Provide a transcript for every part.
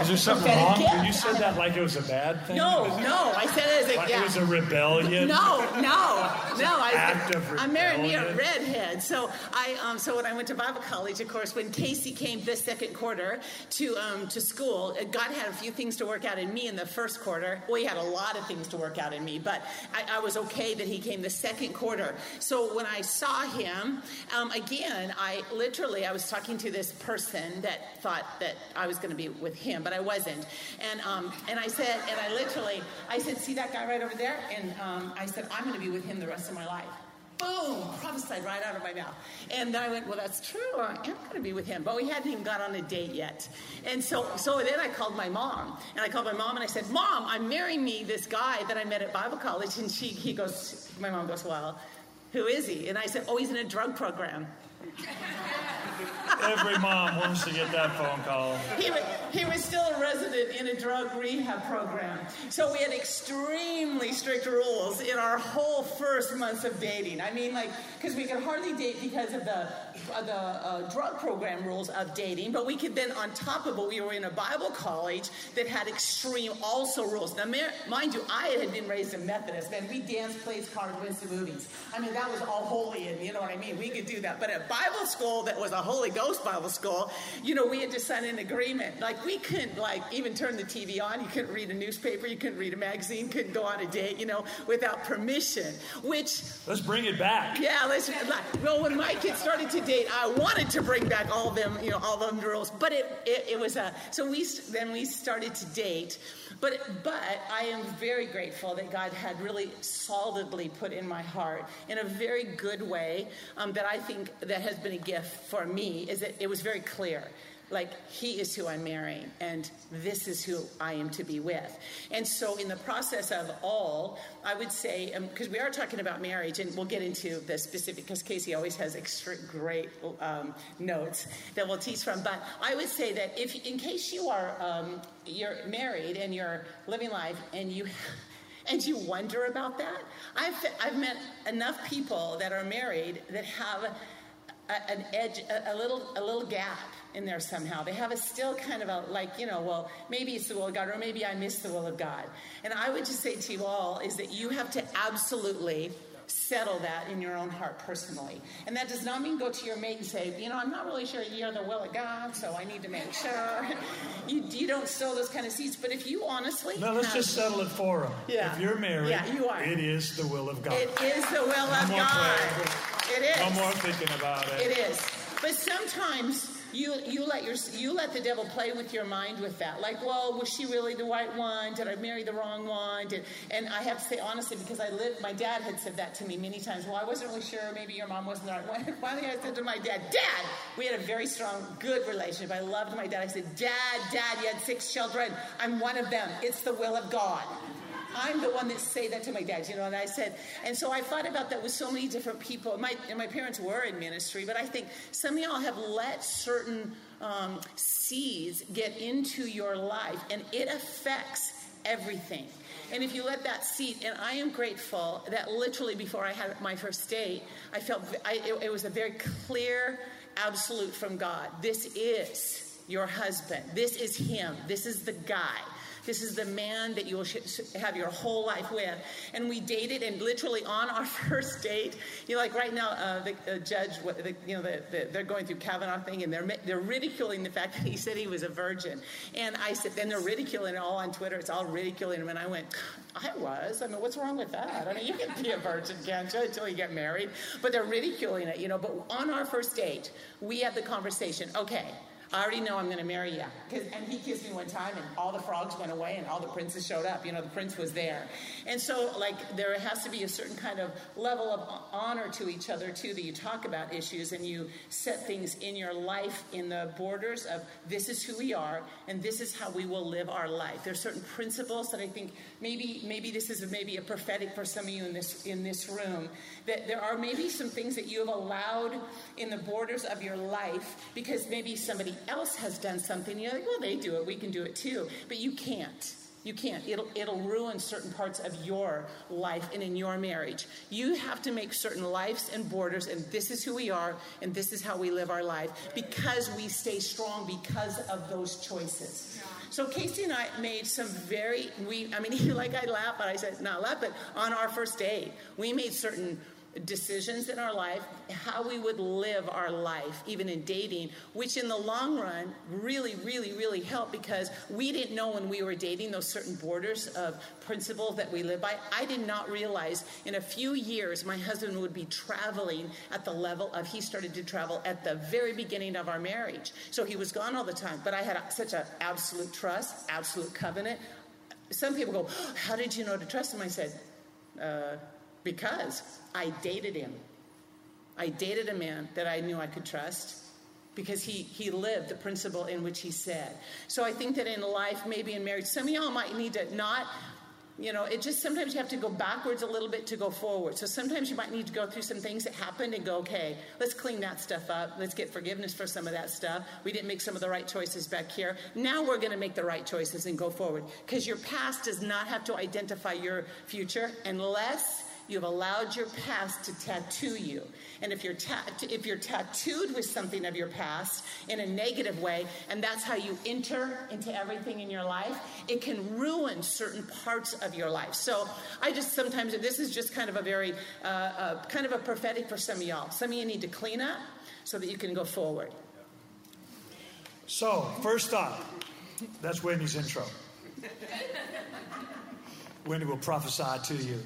Is there something wrong? gift. You said that like it was a bad thing? No, no, I said it as a Like yeah. it was a rebellion? No, no, no. I, Act of I married me a rebellion. redhead. So I, um, so when I went to Bible college, of course, when Casey came this second quarter to um, to school, uh, God had a few things to work out in me in the first quarter. Well, He had a lot of things to work out in me, but I, I was okay that He came the second quarter. So when I saw Him um, again, I literally I was talking to this person that thought that I was going to be with him, but I wasn't. And um, and I said, and I literally, I said, see that guy right over there? And um, I said, I'm going to be with him the rest of my life. Boom! Prophesied right out of my mouth. And then I went, well, that's true. I am going to be with him. But we hadn't even got on a date yet. And so, so then I called my mom. And I called my mom and I said, Mom, I'm marrying me this guy that I met at Bible college. And she, he goes, my mom goes, well, who is he? And I said, oh, he's in a drug program. Every mom wants to get that phone call. He was, he was still a resident in a drug rehab program. So we had extremely strict rules in our whole first months of dating. I mean, like, because we could hardly date because of the, uh, the uh, drug program rules of dating, but we could then, on top of it, we were in a Bible college that had extreme also rules. Now, mind you, I had been raised a Methodist, and we danced, plays cards, went to movies. I mean, that was all holy, and you know what I mean? We could do that. But at Bible school, that was a Holy Ghost Bible school, you know, we had to sign an agreement. Like, we couldn't, like, even turn the TV on. You couldn't read a newspaper. You couldn't read a magazine. Couldn't go on a date, you know, without permission. Which, Let's bring it back. yeah, let's. Like, well, when my kids started to date, I wanted to bring back all them, you know, all them rules. But it, it, it was a. So we then we started to date. But but I am very grateful that God had really solidly put in my heart in a very good way um, that I think that has been a gift for me. Is that it was very clear like he is who I'm marrying, and this is who I am to be with. And so, in the process of all, I would say, because we are talking about marriage, and we'll get into the specific, because Casey always has extra great um, notes that we'll teach from. But I would say that if, in case you are um, you're married and you're living life, and you and you wonder about that, I've I've met enough people that are married that have a, an edge, a, a little, a little gap in there somehow. They have a still kind of a like, you know, well, maybe it's the will of God, or maybe I miss the will of God. And I would just say to you all is that you have to absolutely settle that in your own heart personally. And that does not mean go to your mate and say, you know, I'm not really sure you're the will of God, so I need to make sure. you, you don't sow those kind of seeds. But if you honestly, No, let's have- just settle it for them. Yeah. If you're married, Yeah, you are. it is the will of God. it is the will of God. clarity. It is. no more thinking about it. It is. But sometimes you you let your you let the devil play with your mind with that. Like, well, was she really the right one? Did I marry the wrong one? Did, and I have to say honestly, because I lived, my dad had said that to me many times. Well, I wasn't really sure. Maybe your mom wasn't the right one. Finally, I said to my dad, Dad, we had a very strong, good relationship. I loved my dad. I said, Dad, Dad, you had six children. I'm one of them. It's the will of God. I'm the one that say that to my dad, you know. And I said, and so I thought about that with so many different people. My and my parents were in ministry, but I think some of y'all have let certain um, seeds get into your life, and it affects everything. And if you let that seed, and I am grateful that literally before I had my first date, I felt I, it, it was a very clear, absolute from God. This is your husband. This is him. This is the guy. This is the man that you will sh- sh- have your whole life with. And we dated, and literally on our first date, you know, like right now, uh, the, the judge, the, you know, the, the, they're going through Kavanaugh thing, and they're they're ridiculing the fact that he said he was a virgin. And I said, then they're ridiculing it all on Twitter. It's all ridiculing him. And I went, I was. I mean, what's wrong with that? I mean, you can be a virgin, can't you, until you get married? But they're ridiculing it, you know. But on our first date, we had the conversation. Okay. I already know I'm going to marry you. And he kissed me one time, and all the frogs went away, and all the princes showed up. You know, the prince was there. And so, like, there has to be a certain kind of level of honor to each other, too, that you talk about issues and you set things in your life in the borders of this is who we are, and this is how we will live our life. There's certain principles that I think maybe maybe this is maybe a prophetic for some of you in this in this room that there are maybe some things that you have allowed in the borders of your life because maybe somebody else has done something. You're like, well, they do it, we can do it too, but you can't. You can't. It'll, it'll ruin certain parts of your life and in your marriage. You have to make certain lives and borders, and this is who we are, and this is how we live our life because we stay strong because of those choices. So Casey and I made some very, we, I mean, like I laugh, but I said, not laugh, but on our first date, we made certain decisions in our life, how we would live our life, even in dating, which in the long run really, really, really helped because we didn't know when we were dating those certain borders of principles that we live by. I did not realize in a few years my husband would be traveling at the level of he started to travel at the very beginning of our marriage. So he was gone all the time, but I had such an absolute trust, absolute covenant. Some people go, How did you know to trust him? I said, uh, Because I dated him. I dated a man that I knew I could trust because he, he lived the principle in which he said. So I think that in life, maybe in marriage, some of y'all might need to not, you know, it just sometimes you have to go backwards a little bit to go forward. So sometimes you might need to go through some things that happened and go, okay, let's clean that stuff up. Let's get forgiveness for some of that stuff. We didn't make some of the right choices back here. Now we're going to make the right choices and go forward because your past does not have to identify your future unless You've allowed your past to tattoo you. And if you're, ta- if you're tattooed with something of your past in a negative way, and that's how you enter into everything in your life, it can ruin certain parts of your life. So I just sometimes, this is just kind of a very, uh, uh, kind of a prophetic for some of y'all. Some of you need to clean up so that you can go forward. So, first thought that's Wendy's intro. Wendy will prophesy to you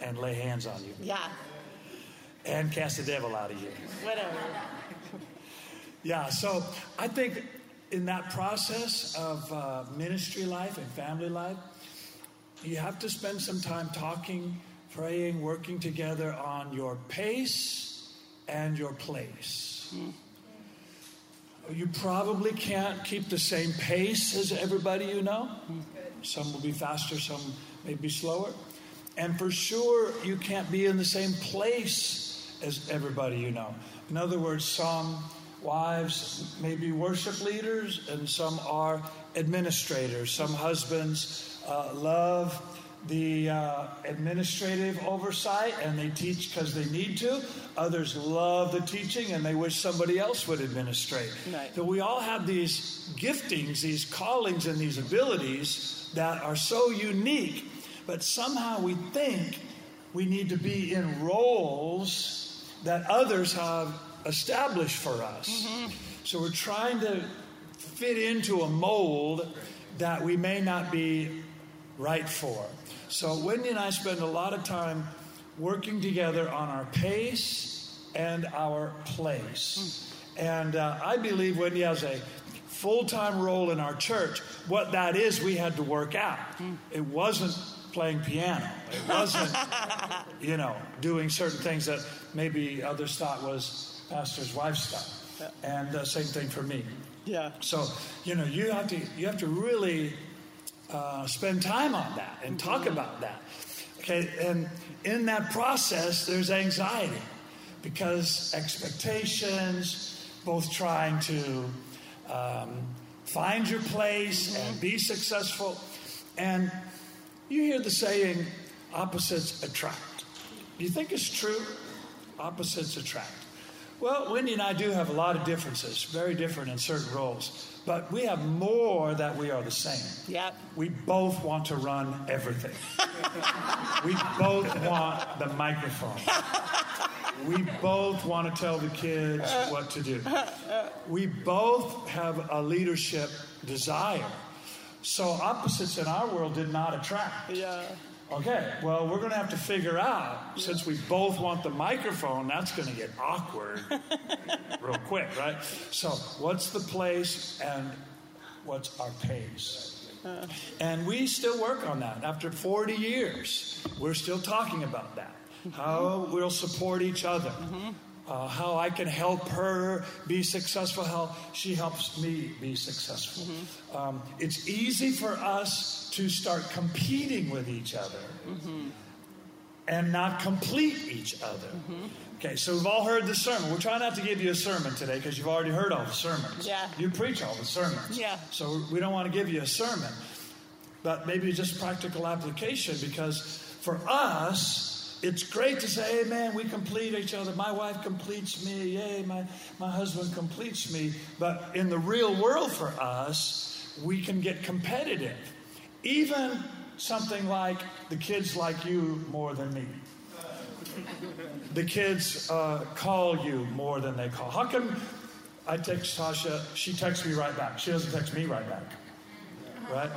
and lay hands on you. Yeah. And cast the devil out of you. Whatever. Yeah, so I think in that process of uh, ministry life and family life, you have to spend some time talking, praying, working together on your pace and your place. Mm. You probably can't keep the same pace as everybody you know. Some will be faster, some may be slower. And for sure, you can't be in the same place as everybody you know. In other words, some wives may be worship leaders, and some are administrators. Some husbands uh, love the uh, administrative oversight and they teach because they need to. Others love the teaching and they wish somebody else would administrate. Right. So we all have these giftings, these callings, and these abilities that are so unique but somehow we think we need to be in roles that others have established for us. Mm-hmm. So we're trying to fit into a mold that we may not be right for. So Wendy and I spend a lot of time working together on our pace and our place. Mm. And uh, I believe Wendy has a full time role in our church. What that is, we had to work out. Mm. It wasn't playing piano. It wasn't, you know, doing certain things that maybe others thought was pastor's wife stuff. And the uh, same thing for me. Yeah. So, you know, you have to you have to really uh, spend time on that and talk mm-hmm. about that. Okay, and in that process, there's anxiety because expectations, both trying to um, find your place mm-hmm. and be successful, and you hear the saying, opposites attract. Do you think it's true? Opposites attract. Well, Wendy and I do have a lot of differences, very different in certain roles, but we have more that we are the same. Yep. We both want to run everything. we both want the microphone. We both want to tell the kids what to do. We both have a leadership desire. So opposites in our world did not attract. Yeah. Okay, well, we're going to have to figure out, since we both want the microphone, that's going to get awkward real quick, right? So, what's the place and what's our pace? Uh. And we still work on that. After 40 years, we're still talking about that. How we'll support each other. Mm-hmm uh, how I can help her be successful, how she helps me be successful. Mm-hmm. Um, it's easy for us to start competing with each other mm-hmm. and not complete each other. Mm-hmm. Okay, so we've all heard the sermon. We're trying not to give you a sermon today because you've already heard all the sermons. Yeah. You preach all the sermons. Yeah. So we don't want to give you a sermon. but maybe just practical application because for us, it's great to say, hey man, we complete each other. My wife completes me. Yay, my, my husband completes me. But in the real world for us, we can get competitive. Even something like the kids like you more than me. The kids uh, call you more than they call. How come I text Tasha, she texts me right back. She doesn't text me right back. Right?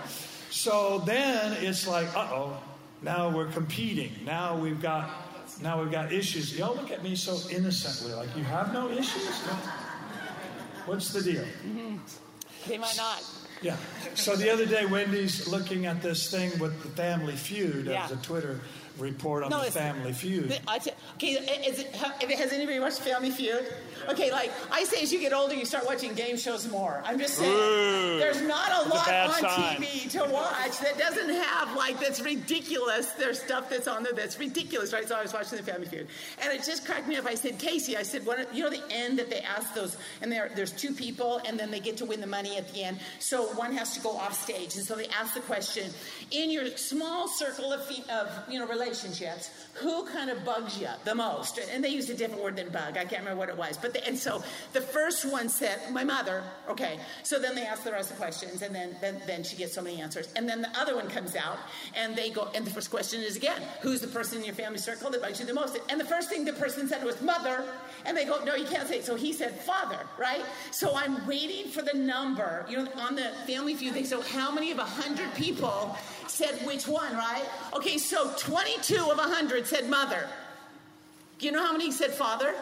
So then it's like, uh oh, now we're competing. Now we've got now we've got issues. Y'all look at me so innocently, like you have no issues? What's the deal? Mm-hmm. They might not. Yeah. So the other day, Wendy's looking at this thing with the Family Feud. Yeah. As a Twitter report on no, the Family Feud. The, okay, is it, has anybody watched Family Feud? Okay, like I say, as you get older, you start watching game shows more. I'm just saying, Ooh, there's not a lot a on sign. TV to watch that doesn't have like that's ridiculous. There's stuff that's on there that's ridiculous, right? So I was watching the Family Feud, and it just cracked me up. I said, Casey, I said, what, you know, the end that they ask those, and there, there's two people, and then they get to win the money at the end. So one has to go off stage, and so they ask the question: in your small circle of, of you know relationships, who kind of bugs you the most? And they used a different word than bug. I can't remember what it was, but and so the first one said, my mother, okay. So then they ask the rest of the questions, and then, then, then she gets so many answers. And then the other one comes out, and they go, and the first question is again, who's the person in your family circle that bugs you the most? And the first thing the person said was mother, and they go, no, you can't say it. So he said father, right? So I'm waiting for the number. You know, on the Family Feud, they so how many of a hundred people said which one, right? Okay, so 22 of a 100 said mother. Do you know how many said father?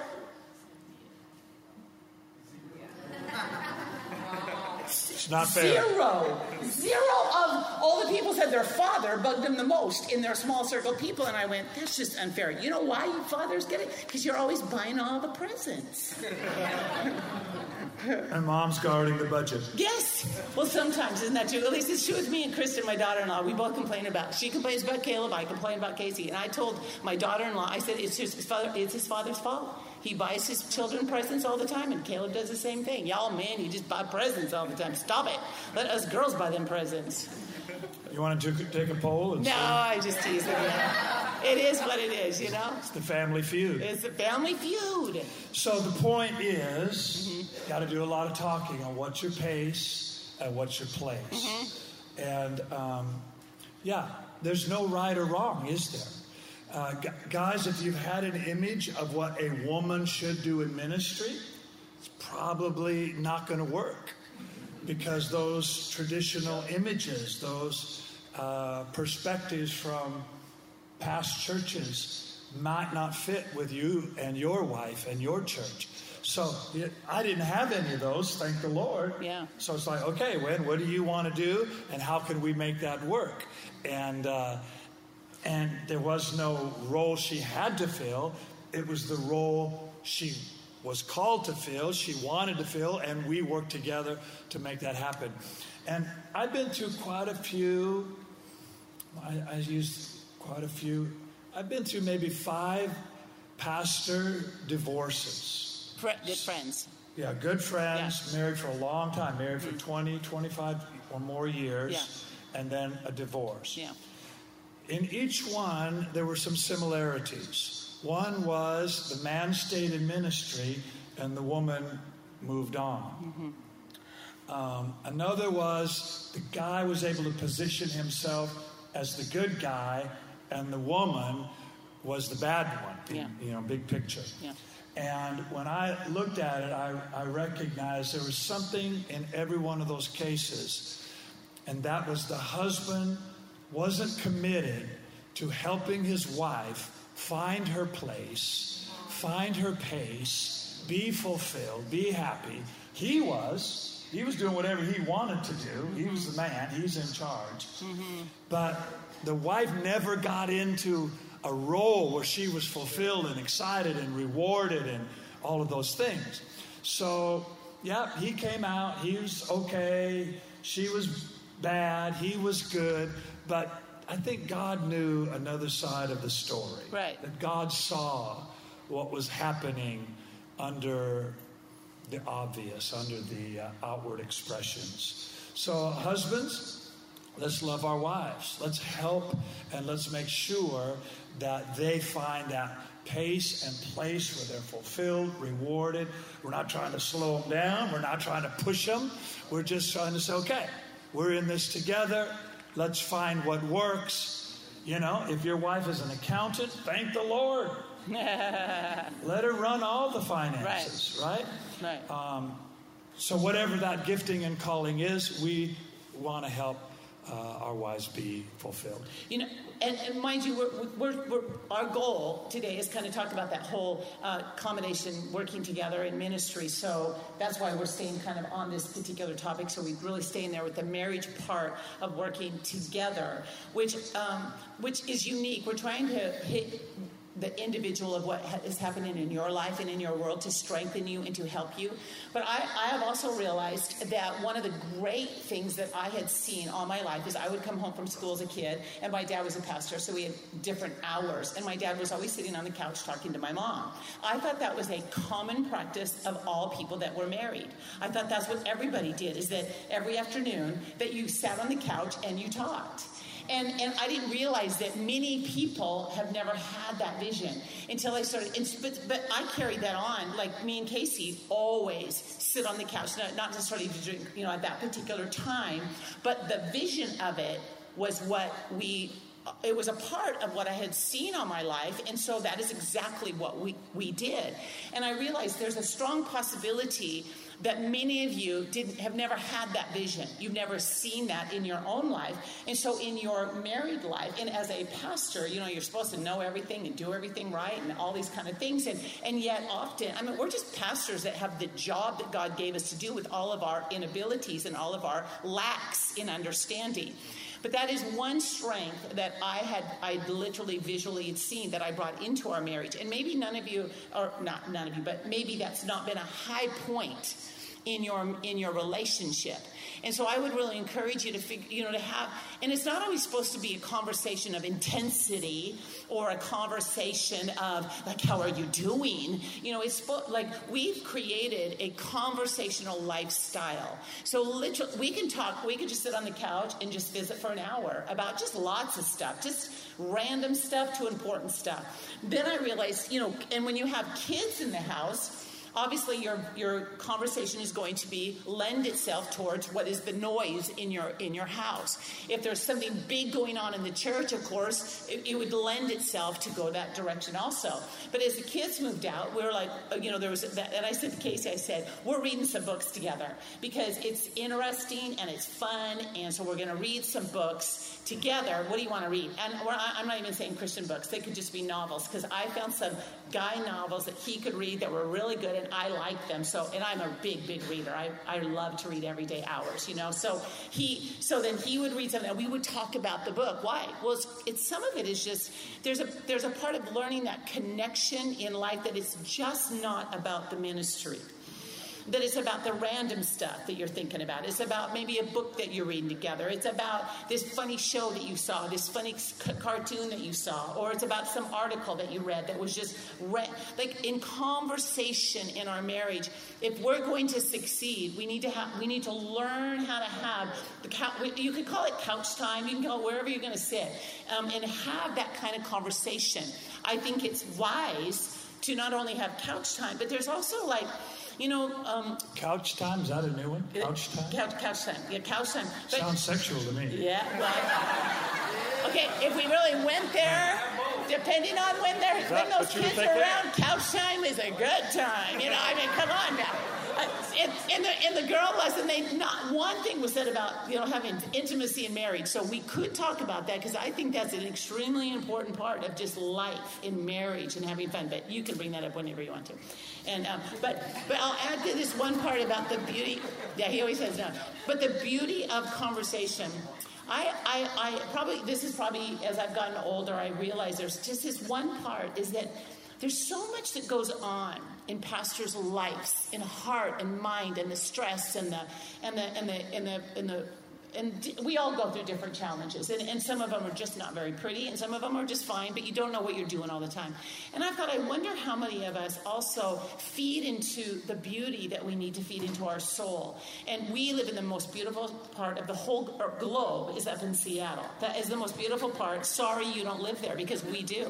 It's not fair. Zero. Zero of all the people said their father bugged them the most in their small circle of people. And I went, that's just unfair. You know why you fathers get it? Because you're always buying all the presents. and mom's guarding the budget. Yes. Well, sometimes, isn't that true? At least it's true with me and Kristen, my daughter in law. We both complain about She complains about Caleb, I complain about Casey. And I told my daughter in law, I said, it's his, father, it's his father's fault. He buys his children presents all the time, and Caleb does the same thing. Y'all, man, you just buy presents all the time. Stop it. Let us girls buy them presents. You want to take a poll? no, I just tease them. It is what it is, you know? It's the family feud. It's the family feud. So the point is, mm-hmm. got to do a lot of talking on what's your pace and what's your place. Mm-hmm. And um, yeah, there's no right or wrong, is there? Uh, guys, if you've had an image of what a woman should do in ministry, it's probably not going to work because those traditional images, those uh, perspectives from past churches might not fit with you and your wife and your church. So I didn't have any of those, thank the Lord. Yeah. So it's like, okay, when what do you want to do, and how can we make that work? And uh, and there was no role she had to fill. It was the role she was called to fill, she wanted to fill, and we worked together to make that happen. And I've been through quite a few, I, I used quite a few, I've been through maybe five pastor divorces. good friends. Yeah, good friends, yeah. married for a long time, married for mm. 20, 25 or more years, yeah. and then a divorce. Yeah. In each one, there were some similarities. One was the man stayed in ministry and the woman moved on. Mm-hmm. Um, another was the guy was able to position himself as the good guy, and the woman was the bad one. Yeah. You know, big picture. Yeah. And when I looked at it, I, I recognized there was something in every one of those cases, and that was the husband wasn't committed to helping his wife find her place, find her pace, be fulfilled, be happy. He was. He was doing whatever he wanted to do. He was the man, he's in charge. Mm-hmm. But the wife never got into a role where she was fulfilled and excited and rewarded and all of those things. So, yeah, he came out. He was okay. She was bad. He was good. But I think God knew another side of the story. Right. That God saw what was happening under the obvious, under the uh, outward expressions. So, husbands, let's love our wives. Let's help and let's make sure that they find that pace and place where they're fulfilled, rewarded. We're not trying to slow them down. We're not trying to push them. We're just trying to say, okay, we're in this together. Let's find what works. You know, if your wife is an accountant, thank the Lord. Let her run all the finances, right? Right. right. Um, so, whatever that gifting and calling is, we want to help uh, our wives be fulfilled. You know, and, and mind you, we're, we're, we're, our goal today is kind of talk about that whole uh, combination, working together in ministry. So that's why we're staying kind of on this particular topic. So we really stay in there with the marriage part of working together, which um, which is unique. We're trying to hit the individual of what is happening in your life and in your world to strengthen you and to help you. But I, I, have also realized that one of the great things that I had seen all my life is I would come home from school as a kid, and my dad was a pastor, so we had different hours, and my dad was always sitting on the couch talking to my mom. I thought that was a common practice of all people that were married. I thought that's what everybody did, is that every afternoon that you sat on the couch and you talked. And, and I didn't realize that many people have never had that vision until I started. And, but, but I carried that on. Like me and Casey always sit on the couch, not, not necessarily to drink, you know, at that particular time, but the vision of it was what we it was a part of what I had seen all my life, and so that is exactly what we, we did. And I realized there's a strong possibility that many of you didn't have never had that vision. You've never seen that in your own life. And so in your married life, and as a pastor, you know, you're supposed to know everything and do everything right and all these kind of things. And and yet often, I mean, we're just pastors that have the job that God gave us to do with all of our inabilities and all of our lacks in understanding. But that is one strength that I had, I literally visually had seen that I brought into our marriage. And maybe none of you, or not none of you, but maybe that's not been a high point in your in your relationship. And so I would really encourage you to figure, you know, to have, and it's not always supposed to be a conversation of intensity or a conversation of like, how are you doing? You know, it's like we've created a conversational lifestyle. So literally, we can talk, we can just sit on the couch and just visit for an hour about just lots of stuff, just random stuff to important stuff. Then I realized, you know, and when you have kids in the house, obviously your your conversation is going to be lend itself towards what is the noise in your in your house. If there's something big going on in the church of course it, it would lend itself to go that direction also. But as the kids moved out we were like uh, you know there was that and i said to casey i said we're reading some books together because it's interesting and it's fun and so we're going to read some books together what do you want to read and i'm not even saying christian books they could just be novels because i found some guy novels that he could read that were really good and I like them. So, and I'm a big, big reader. I, I love to read every day hours, you know. So he, so then he would read something and we would talk about the book. Why? Well, it's, it's some of it is just, there's a, there's a part of learning that connection in life that it's just not about the ministry that it's about the random stuff that you're thinking about. It's about maybe a book that you're reading together. It's about this funny show that you saw, this funny c- cartoon that you saw, or it's about some article that you read that was just re- like in conversation in our marriage. If we're going to succeed, we need to have we need to learn how to have the couch. You could call it couch time. You can go wherever you're going to sit um, and have that kind of conversation. I think it's wise to not only have couch time, but there's also like you know, um, couch time is that a new one? Couch time. Couch, couch time. Yeah, couch time. But, Sounds sexual to me. Yeah. Well, okay, if we really went there, depending on when when those kids are around, couch time is a good time. You know, I mean, come on now in, the in the girl lesson, they not one thing was said about you know having intimacy in marriage. So we could talk about that because I think that's an extremely important part of just life in marriage and having fun. But you can bring that up whenever you want to. And um, but but I'll add to this one part about the beauty. Yeah, he always says no. But the beauty of conversation. I, I, I probably this is probably as I've gotten older, I realize there's just this one part is that there's so much that goes on in pastors' lives, in heart and mind, and the stress and the and the and the and the and the and we all go through different challenges, and, and some of them are just not very pretty, and some of them are just fine, but you don't know what you're doing all the time. And I thought, I wonder how many of us also feed into the beauty that we need to feed into our soul. And we live in the most beautiful part of the whole globe is up in Seattle. That is the most beautiful part. Sorry you don't live there because we do.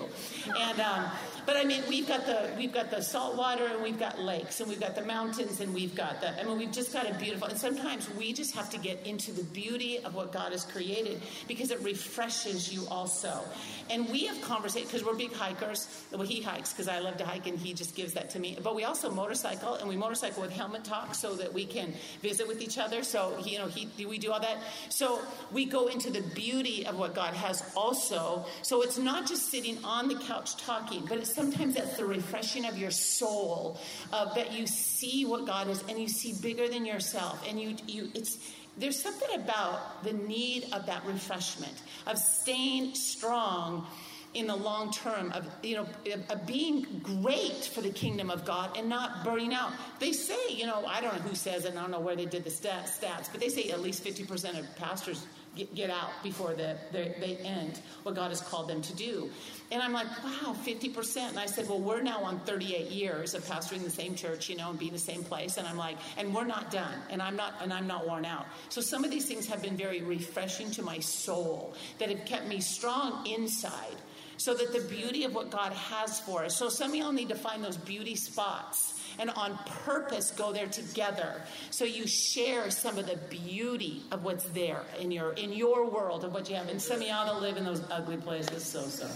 And um, but I mean, we've got the we've got the salt water, and we've got lakes, and we've got the mountains, and we've got the. I mean, we've just got a beautiful. And sometimes we just have to get into the beauty of what God has created because it refreshes you also. And we have conversations because we're big hikers. Well, he hikes because I love to hike, and he just gives that to me. But we also motorcycle, and we motorcycle with helmet talk so that we can visit with each other. So you know, he we do all that. So we go into the beauty of what God has also. So it's not just sitting on the couch talking, but it's sometimes that's the refreshing of your soul, uh, that you see what God is and you see bigger than yourself, and you you it's there's something about the need of that refreshment of staying strong in the long term of you know of being great for the kingdom of God and not burning out. They say, you know, I don't know who says and I don't know where they did the stats, but they say at least 50% of pastors get, get out before the, they end what God has called them to do. And I'm like, wow, 50%. And I said, well, we're now on 38 years of pastoring the same church, you know, and being the same place. And I'm like, and we're not done. And I'm not, and I'm not worn out. So some of these things have been very refreshing to my soul that have kept me strong inside so that the beauty of what God has for us. So some of y'all need to find those beauty spots and on purpose go there together. So you share some of the beauty of what's there in your in your world of what you have. And some of y'all that live in those ugly places. So sorry.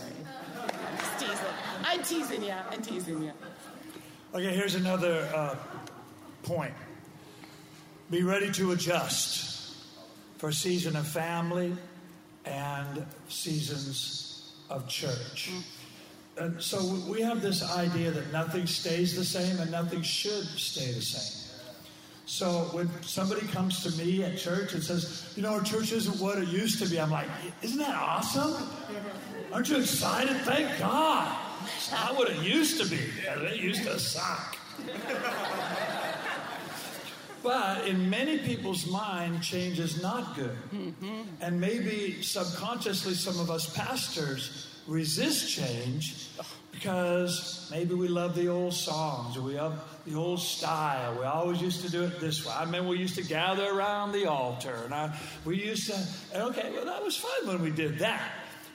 Just teasing. i'm teasing you i'm teasing you Okay, here's another uh, point. Be ready to adjust for season of family and seasons of church. And so we have this idea that nothing stays the same and nothing should stay the same. So when somebody comes to me at church and says, you know, our church isn't what it used to be, I'm like, isn't that awesome? Aren't you excited? Thank God. It's not what it used to be. Yeah, they used to suck. But in many people's mind, change is not good. And maybe subconsciously, some of us pastors resist change because maybe we love the old songs or we love the old style. We always used to do it this way. I mean, we used to gather around the altar, and I, we used to. And okay, well, that was fun when we did that,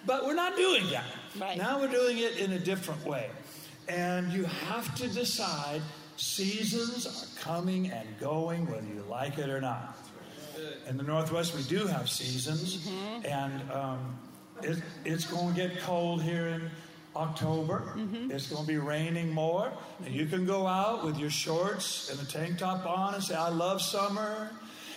but we're not doing that. Right. Now we're doing it in a different way, and you have to decide. Seasons are coming and going, whether you like it or not. In the Northwest, we do have seasons, and um, it, it's going to get cold here in October. Mm-hmm. It's going to be raining more, and you can go out with your shorts and a tank top on and say, "I love summer,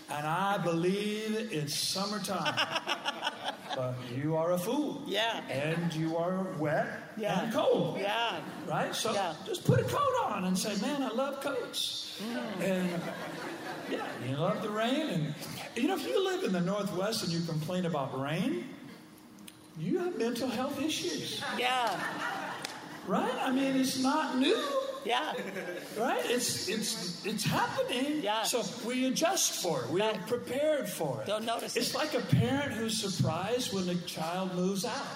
and I believe it's summertime." but you are a fool, Yeah. and you are wet Yeah. and cold, yeah right? So Yeah. just put a coat on and say, "Man, I love coats." Mm-hmm. And yeah, you love the rain, and you know if you live in the Northwest and you complain about rain, you have mental health issues, yeah right? I mean, it's not new, yeah right? It's it's it's happening. Yeah. So we adjust for it. We are prepared for it. Don't notice It's it. like a parent who's surprised when a child moves out.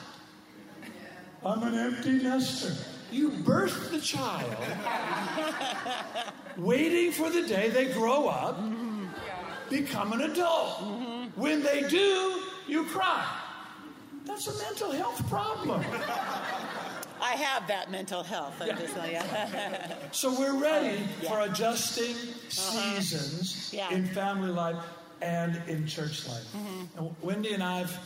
I'm an empty nester. You birth the child, waiting for the day they grow up, become an adult. Mm-hmm. When they do, you cry. That's a mental health problem. i have that mental health i'm just like So we're ready for adjusting seasons Yeah. in family life and in church life. And Wendy and I've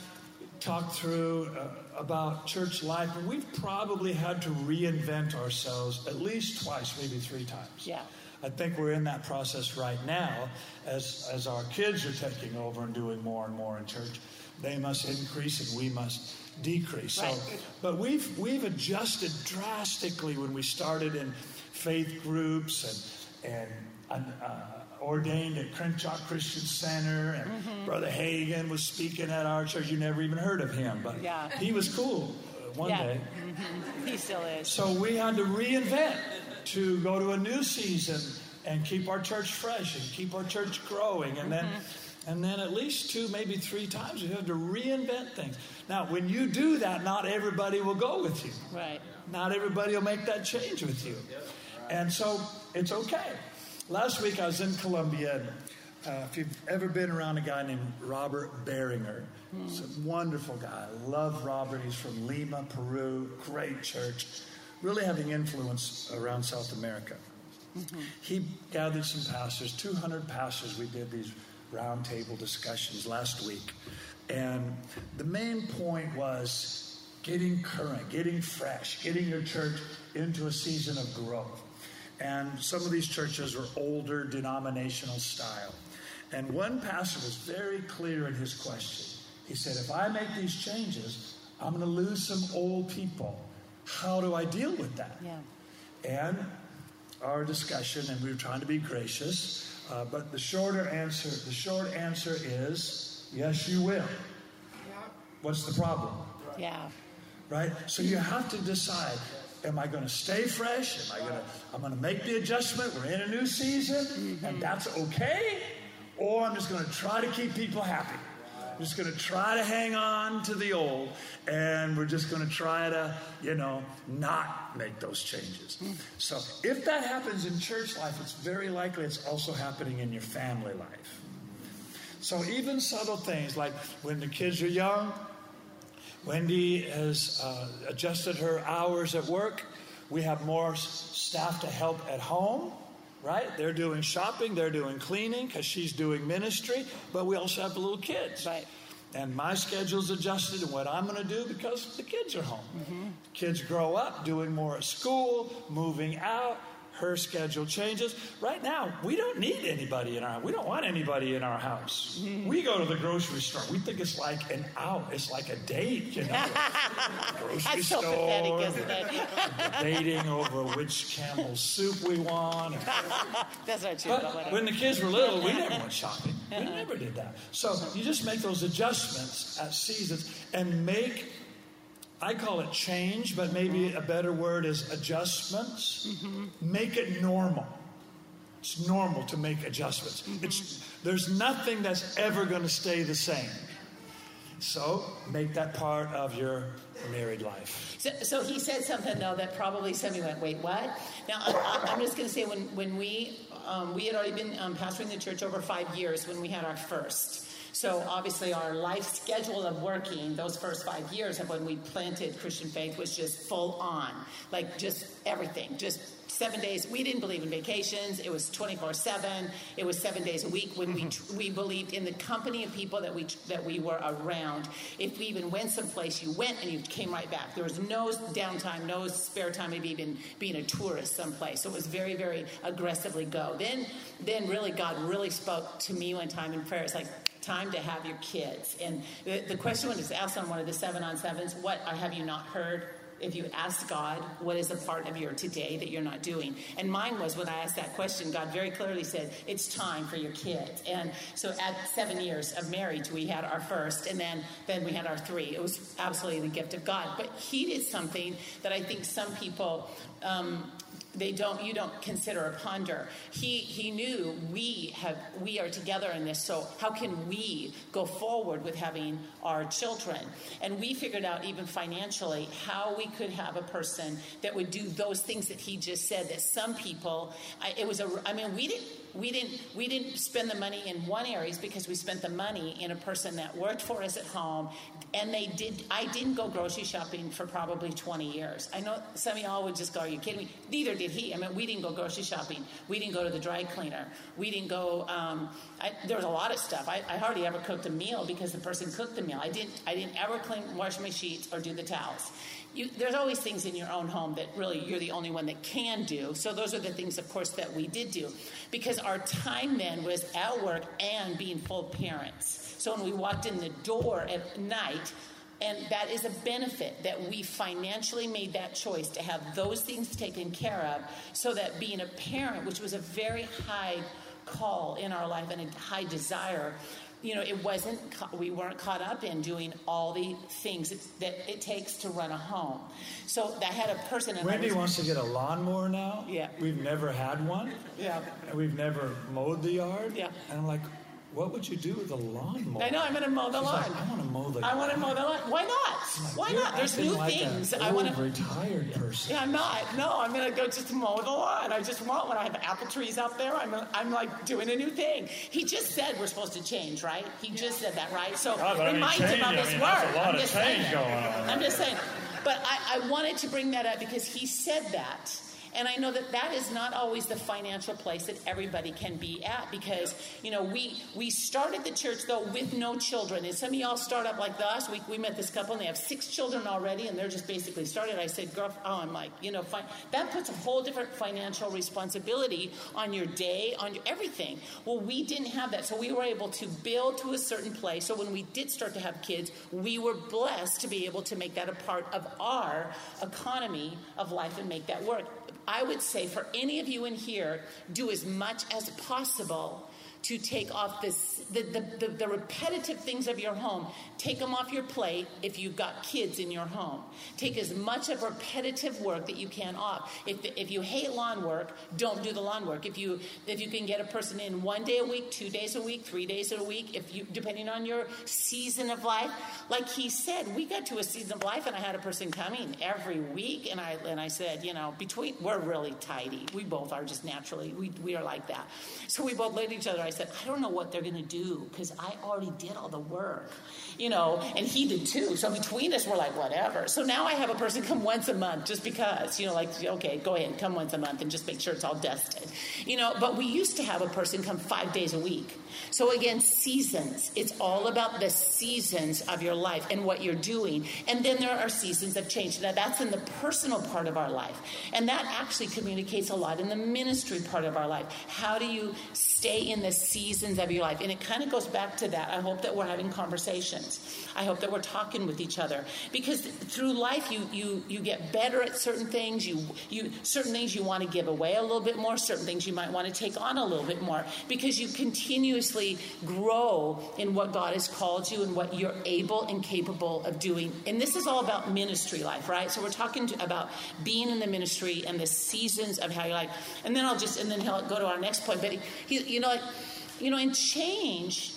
talked through uh, about church life, and we've probably had to reinvent ourselves at least twice, maybe three times. Yeah. I think we're in that process right now as, as our kids are taking over and doing more and more in church. They must increase and we must decrease. Right. So, but we've, we've adjusted drastically when we started in faith groups and, and uh, ordained at Crenshaw Christian Center. And Mm-hmm. Brother Hagin was speaking at our church. You never even heard of him, but Yeah. he was cool uh, one Yeah. day. he still is So we had to reinvent to go to a new season and keep our church fresh and keep our church growing. And then And then at least two, maybe three times, you have to reinvent things. Now, when you do that, not everybody will go with you. Right. Not everybody will make that change with you. And so it's okay. Last week I was in Colombia. And, uh, if you've ever been around a guy named Robert Barriger, he's a wonderful guy. I love Robert. He's from Lima, Peru. Great church. Really having influence around South America. Mm-hmm. He gathered some pastors, 200 pastors. We did these roundtable discussions last week. And the main point was getting current, getting fresh, getting your church into a season of growth. And some of these churches were older denominational style. And one pastor was very clear in his question. He said, If I make these changes, I'm going to lose some old people. How do I deal with that? Yeah. And our discussion, and we were trying to be gracious, uh, but the shorter answer, the short answer is yes, you will. Yeah. What's the problem? Yeah. Right. So you have to decide: Am I going to stay fresh? Am I going to? I'm going to make the adjustment. We're in a new season, mm-hmm. and that's okay. Or I'm just going to try to keep people happy. I'm just going to try to hang on to the old, and we're just going to try to, you know, not make those changes. So if that happens in church life, it's very likely it's also happening in your family life. So even subtle things like when the kids are young, Wendy has uh, adjusted her hours at work. We have more staff to help at home right? They're doing shopping, they're doing cleaning because she's doing ministry, but we also have the little kids. Right. And my schedule's adjusted and what I'm going to do because the kids are home. Mm-hmm. Kids grow up doing more at school, moving out, her schedule changes. Right now, we don't need anybody in our we don't want anybody in our house. Mm-hmm. We go to the grocery store. We think it's like an out. It's like a date, you know. grocery That's store. So pathetic, isn't it? debating over which camel soup we want. That's not true. But, when the kids were little, we never went shopping. We never did that. So you just make those adjustments at seasons and make I call it change, but maybe a better word is adjustments. Mm-hmm. Make it normal. It's normal to make adjustments. Mm-hmm. It's, there's nothing that's ever going to stay the same. So make that part of your married life. So, so he said something though that probably somebody went, "Wait, what?" Now I'm, I'm just going to say when when we um, we had already been um, pastoring the church over five years when we had our first. So obviously, our life schedule of working those first five years of when we planted Christian Faith was just full on, like just everything, just seven days. We didn't believe in vacations. It was 24 seven. It was seven days a week when mm-hmm. we we believed in the company of people that we that we were around. If we even went someplace, you went and you came right back. There was no downtime, no spare time of even being a tourist someplace. So it was very very aggressively go. Then then really God really spoke to me one time in prayer. It's like time to have your kids. And the, the question was asked on one of the seven on sevens, what have you not heard? If you ask God, what is a part of your today that you're not doing? And mine was when I asked that question, God very clearly said, it's time for your kids. And so at seven years of marriage, we had our first, and then, then we had our three. It was absolutely the gift of God. But He did something that I think some people um, they don't you don't consider a ponder. He he knew we have we are together in this so how can we go forward with having our children? And we figured out even financially how we could have a person that would do those things that he just said that some people I, it was a i mean we didn't we didn't we didn't spend the money in one areas because we spent the money in a person that worked for us at home and they did i didn't go grocery shopping for probably 20 years. I know some of y'all would just go are you kidding me? Neither did he i mean we didn't go grocery shopping we didn't go to the dry cleaner we didn't go um, I, there was a lot of stuff I, I, hardly ever cooked a meal because the person cooked the meal i didn't i didn't ever clean wash my sheets or do the towels you, there's always things in your own home that really you're the only one that can do. So those are the things, of course, that we did do. Because our time then was at work and being full parents. So when we walked in the door at night, and that is a benefit that we financially made that choice to have those things taken care of so that being a parent, which was a very high call in our life and a high desire, you know, it wasn't, we weren't caught up in doing all the things that it takes to run a home. So I had a person. Wendy wants to get a lawnmower now. Yeah. We've never had one. Yeah. We've never mowed the yard. Yeah. And I'm like, what would you do with a lawnmower? I know I'm going to mow the She's lawn. Like, I want to mow the. I want to mow the lawn. Why not? Like, Why not? There's new like things. I want old to. retired person. Yeah, I'm not. No, I'm gonna go just mow the lawn. I just want when I have apple trees out there. I'm, I'm like doing a new thing. He just said we're supposed to change, right? He just said that, right? So Oh, but I mean, remind change, him of I his mean, word. that's a lot I'm of just change saying. going on. I'm just saying. But I, I wanted to bring that up because he said that. And I know that that is not always the financial place that everybody can be at because, you know, we we started the church though with no children. And some of y'all start up like us. We, we met this couple and they have six children already and they're just basically started. I said, girl, oh, I'm like, you know, fi- that puts a whole different financial responsibility on your day, on your everything. Well, we didn't have that. So we were able to build to a certain place. So when we did start to have kids, we were blessed to be able to make that a part of our economy of life and make that work. I would say for any of you in here, do as much as possible to take off this, the, the, the, the, repetitive things of your home. Take them off your plate if you've got kids in your home. Take as much of repetitive work that you can off. If, if you hate lawn work, don't do the lawn work. If you, if you can get a person in one day a week, two days a week, three days a week, if you, depending on your season of life, like he said, we got to a season of life and I had a person coming every week and I, and I said, you know, between, we're really tidy. We both are just naturally, we, we are like that. So we both looked at each other. I said, I don't know what they're going to do because I already did all the work, you know, and he did too. So between us, we're like, whatever. So now I have a person come once a month just because, you know, like, okay, go ahead, come once a month and just make sure it's all dusted, you know. But we used to have a person come five days a week. So again, seasons. It's all about the seasons of your life and what you're doing. And then there are seasons of change. Now that's in the personal part of our life. And that actually communicates a lot in the ministry part of our life. How do you stay in the seasons of your life? And it kind of goes back to that. I hope that we're having conversations. I hope that we're talking with each other. Because through life you you you get better at certain things. You you certain things you want to give away a little bit more, certain things you might want to take on a little bit more because you continuously grow in what God has called you and what you're able and capable of doing. And this is all about ministry life, right? So we're talking to, about being in the ministry and the seasons of how you like. And then I'll just and then he'll go to our next point. But he, you know, you know, in change,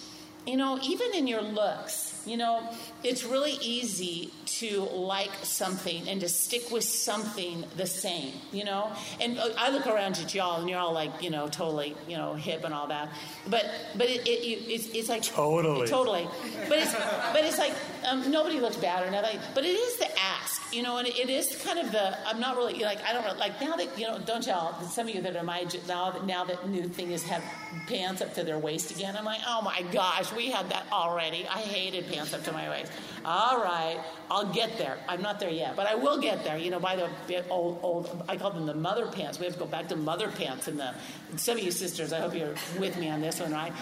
you know, even in your looks, you know, it's really easy to like something and to stick with something the same, you know? And uh, I look around at y'all and you're all like, you know, totally, you know, hip and all that. But but it, it, it's, it's like Totally. totally. But it's but it's like um, nobody looks bad or nothing. But it is the ask, you know, and it, is kind of the. I'm not really like I don't like now that you know, don't y'all? Some of you that are my now that now that new thing is have pants up to their waist again. I'm like, oh my gosh, we had that already. I hated pants up to my waist. All right, I'll get there. I'm not there yet, but I will get there. You know, by the old old, I call them the mother pants. We have to go back to mother pants and the. Some of you sisters, I hope you're with me on this one, right?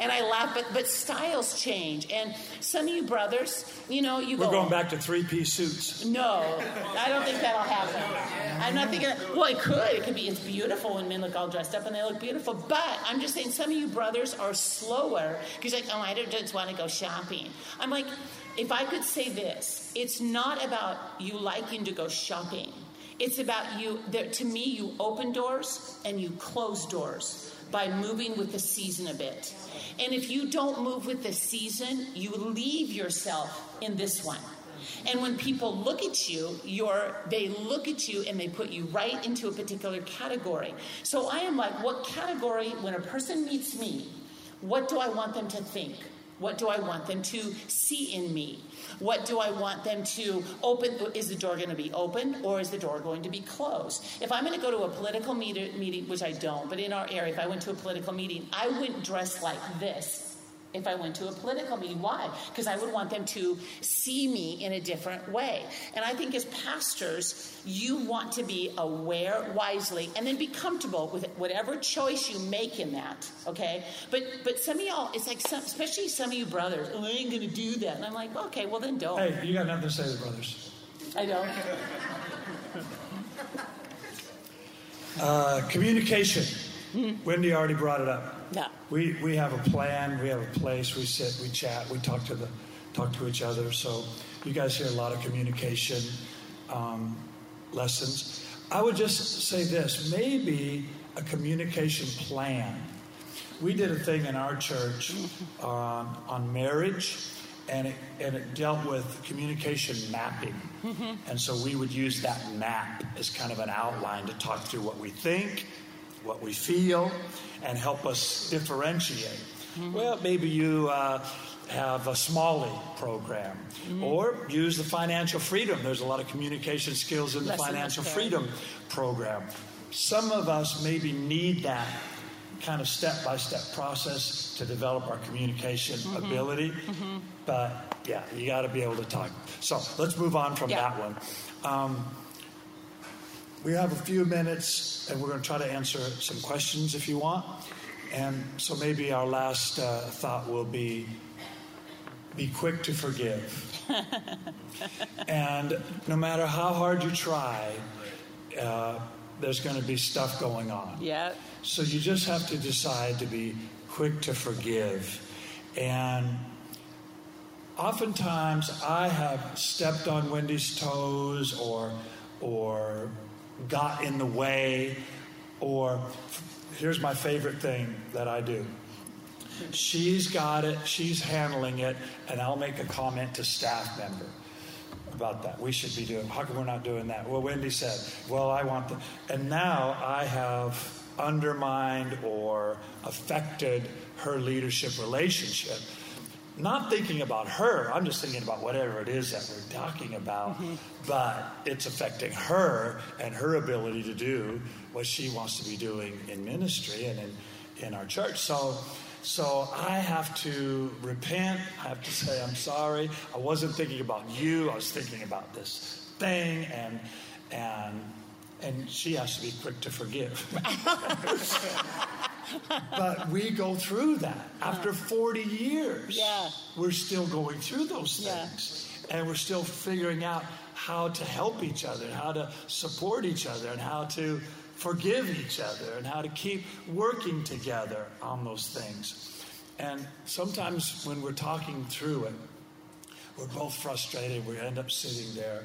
And I laugh, but but styles change, and some of you brothers, you know, you We're go. going back to three piece suits. No, I don't think that'll happen. I'm not thinking. Well, it could. It could be. It's beautiful when men look all dressed up and they look beautiful. But I'm just saying, some of you brothers are slower because like, oh, I don't just want to go shopping. I'm like, if I could say this, it's not about you liking to go shopping. It's about you. There, to me, you open doors and you close doors by moving with the season a bit. And if you don't move with the season, you leave yourself in this one. And when people look at you, you're, they look at you and they put you right into a particular category. So I am like, what category, when a person meets me, what do I want them to think? What do I want them to see in me? What do I want them to open? Is the door going to be open or is the door going to be closed? If I'm going to go to a political meet- meeting, which I don't, but in our area, if I went to a political meeting, I wouldn't dress like this if I went to a political meeting. Why? Because I would want them to see me in a different way. And I think as pastors, you want to be aware wisely and then be comfortable with whatever choice you make in that. Okay? But but some of y'all, it's like some, especially some of you brothers, oh, I ain't gonna do that. And I'm like, okay, well then don't. Hey, you got nothing to say to the brothers. I don't. Uh, communication. Wendy already brought it up. Yeah. We we have a plan. We have a place. We sit. We chat. We talk to the talk to each other. So you guys hear a lot of communication um, lessons. I would just say this: maybe a communication plan we did a thing in our church um, on marriage, and it, and it dealt with communication mapping. Mm-hmm. And so we would use that map as kind of an outline to talk through what we think, what we feel, and help us differentiate. Mm-hmm. Well, maybe you. Uh, have a Smalley program mm-hmm. or use the financial freedom. There's a lot of communication skills in the Less financial freedom program. Some of us maybe need that kind of step by step process to develop our communication mm-hmm. ability. Mm-hmm. But yeah, you got to be able to talk. So let's move on from yeah. that one. Um, we have a few minutes and we're going to try to answer some questions if you want. And so maybe our last uh, thought will be be quick to forgive. and no matter how hard you try, uh, there's going to be stuff going on. Yeah. So you just have to decide to be quick to forgive. And oftentimes I have stepped on Wendy's toes or or got in the way or here's my favorite thing that I do. She's got it, she's handling it, and I'll make a comment to staff member about that. We should be doing. How come we're not doing that? Well, Wendy said, "Well, I want the," and now I have undermined or affected her leadership relationship. Not thinking about her, I'm just thinking about whatever it is that we're talking about, mm-hmm. but it's affecting her and her ability to do what she wants to be doing in ministry and in, in our church. So so I have to repent. I have to say, I'm sorry. I wasn't thinking about you. I was thinking about this thing. And, and, and she has to be quick to forgive. but we go through that. After 40 years, yeah. we're still going through those things. Yeah. And we're still figuring out how to help each other, and how to support each other, and how to forgive each other and how to keep working together on those things. And sometimes when we're talking through it, we're both frustrated. We end up sitting there,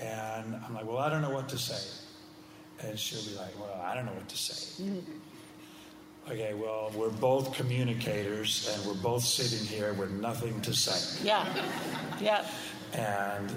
and I'm like, Well, I don't know what to say. And she'll be like, Well, I don't know what to say. Okay, well, we're both communicators, and we're both sitting here with nothing to say. Yeah, yeah. And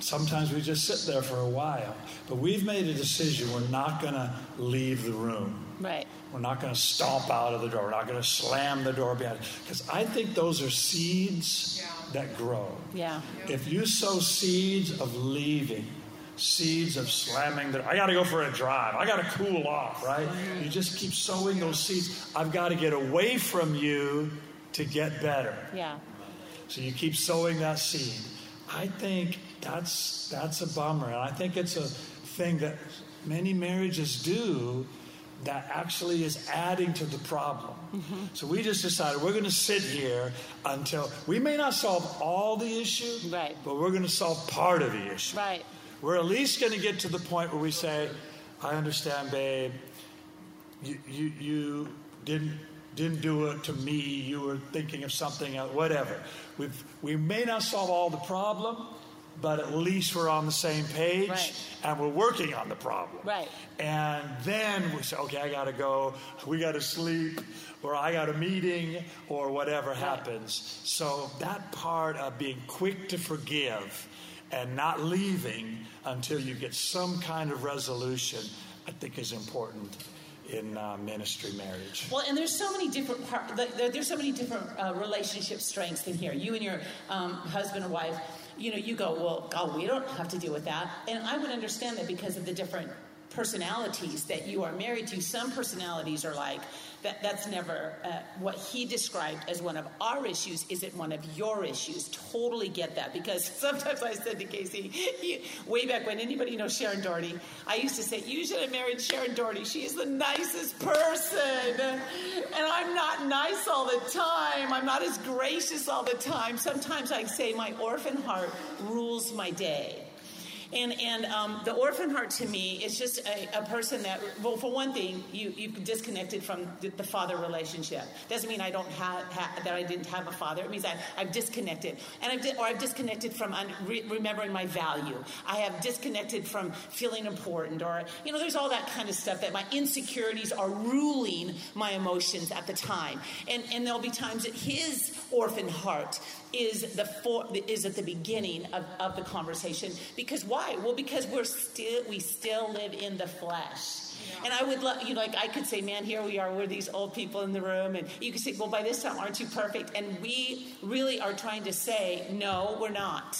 sometimes we just sit there for a while. But we've made a decision we're not going to leave the room. Right. We're not going to stomp out of the door. We're not going to slam the door behind. Because I think those are seeds yeah. that grow. Yeah. If you sow seeds of leaving, seeds of slamming the I got to go for a drive. I got to cool off, right? You just keep sowing those seeds. I've got to get away from you to get better. Yeah. So you keep sowing that seed. I think that's that's a bummer. And I think it's a thing that many marriages do that actually is adding to the problem. Mm-hmm. So we just decided we're going to sit here until we may not solve all the issue, right. but we're going to solve part of the issue. Right. We're at least going to get to the point where we say, "I understand, babe. You you, you didn't." Didn't do it to me. You were thinking of something else. Whatever. we we may not solve all the problem, but at least we're on the same page right. and we're working on the problem. Right. And then we say, okay, I got to go, we got to sleep, or I got a meeting, or whatever right. happens. So that part of being quick to forgive and not leaving until you get some kind of resolution, I think is important in uh, ministry marriage. Well, and there's so many different part, there's so many different uh, relationship strengths in here. You and your um, husband or wife you know, you go, well, God, we don't have to deal with that. And I would understand that because of the different personalities that you are married to. Some personalities are like, that, that's never uh, what he described as one of our issues isn't one of your issues. Totally get that because sometimes I said to Casey, he, way back when anybody knows Sharon Doherty, I used to say, You should have married Sharon Doherty. She is the nicest person. And I'm not nice all the time. I'm not as gracious all the time. Sometimes I say, My orphan heart rules my day. And, and um, the orphan heart to me is just a, a, person that, well, for one thing, you, you've disconnected from the, the father relationship. Doesn't mean I don't have, ha, that I didn't have a father. It means I, I've disconnected. And I've, di- or I've disconnected from un- re- remembering my value. I have disconnected from feeling important. Or, you know, there's all that kind of stuff that my insecurities are ruling my emotions at the time. And, and there'll be times that his orphan heart is the for, is at the beginning of, of the conversation. Because why? Well because we're still we still live in the flesh. And I would love, you know, like I could say, man, here we are, we're these old people in the room. And you could say, well, by this time, aren't you perfect? And we really are trying to say, no, we're not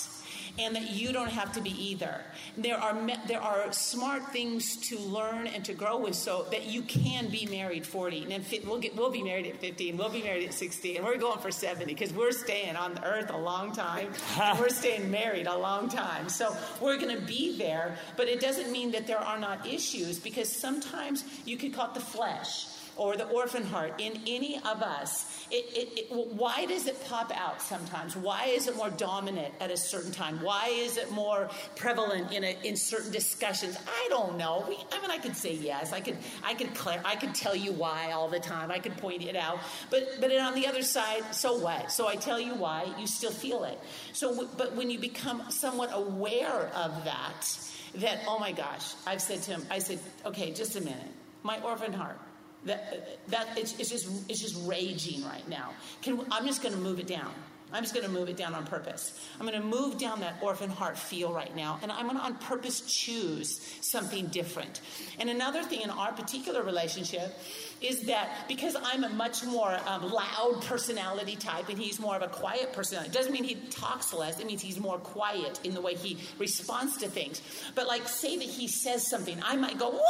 and that you don't have to be either. There are there are smart things to learn and to grow with, so that you can be married 40, and we'll get we'll be married at 50, and we'll be married at 60, and we're going for 70 because we're staying on the earth a long time. we're staying married a long time, so we're going to be there. But it doesn't mean that there are not issues because sometimes you could call it the flesh or the orphan heart in any of us, it, it, it, why does it pop out sometimes? Why is it more dominant at a certain time? Why is it more prevalent in, a, in certain discussions? I don't know. We, I mean, I could say yes. I could, I could, clear, I could tell you why all the time. I could point it out. But, but on the other side, so what? So I tell you why. You still feel it. So, but when you become somewhat aware of that, that oh my gosh, I've said to him, I said, okay, just a minute. My orphan heart that, that it's, it's, just it's just raging right now. Can, I'm just going to move it down. I'm just going to move it down on purpose. I'm going to move down that orphan heart feel right now, and I'm going to on purpose choose something different. And another thing in our particular relationship is that because I'm a much more um, loud personality type and he's more of a quiet personality, it doesn't mean he talks less, it means he's more quiet in the way he responds to things. But, like, say that he says something, I might go!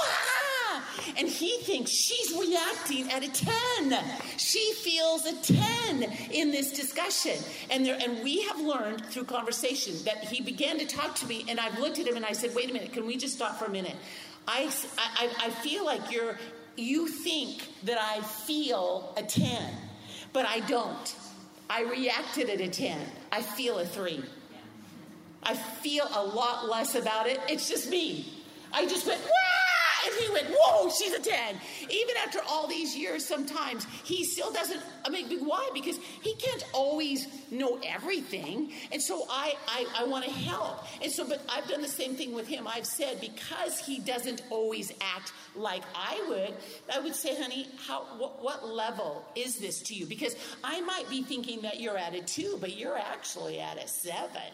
And he thinks she's reacting at a 10. She feels a 10 in this discussion. And, there, and we have learned through conversation that he began to talk to me, and I've looked at him and I said, Wait a minute, can we just stop for a minute? I, I, I feel like you're you think that I feel a 10, but I don't. I reacted at a 10. I feel a 3. I feel a lot less about it. It's just me. I just went, Wah! And he went, Whoa, she's a 10. Even after all these years, sometimes he still doesn't. I mean, why? Because he can't always know everything. And so I, I, I want to help. And so, but I've done the same thing with him. I've said, because he doesn't always act like I would, I would say, honey, how, what, what level is this to you? Because I might be thinking that you're at a two, but you're actually at a seven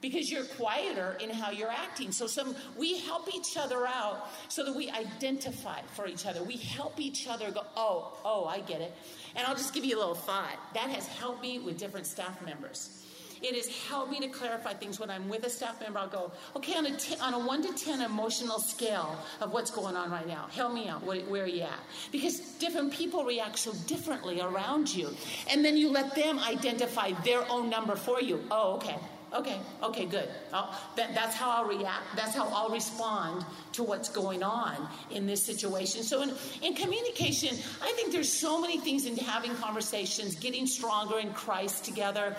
because you're quieter in how you're acting. So some we help each other out so that we identify for each other. We help each other go, "Oh, oh, I get it." And I'll just give you a little thought. That has helped me with different staff members. It has helped me to clarify things when I'm with a staff member. I'll go, okay, on a, t- on a 1 to 10 emotional scale of what's going on right now, help me out. Where are you at? Because different people react so differently around you. And then you let them identify their own number for you. Oh, okay. Okay, okay, good. That, that's how I'll react. That's how I'll respond to what's going on in this situation. So, in, in communication, I think there's so many things in having conversations, getting stronger in Christ together,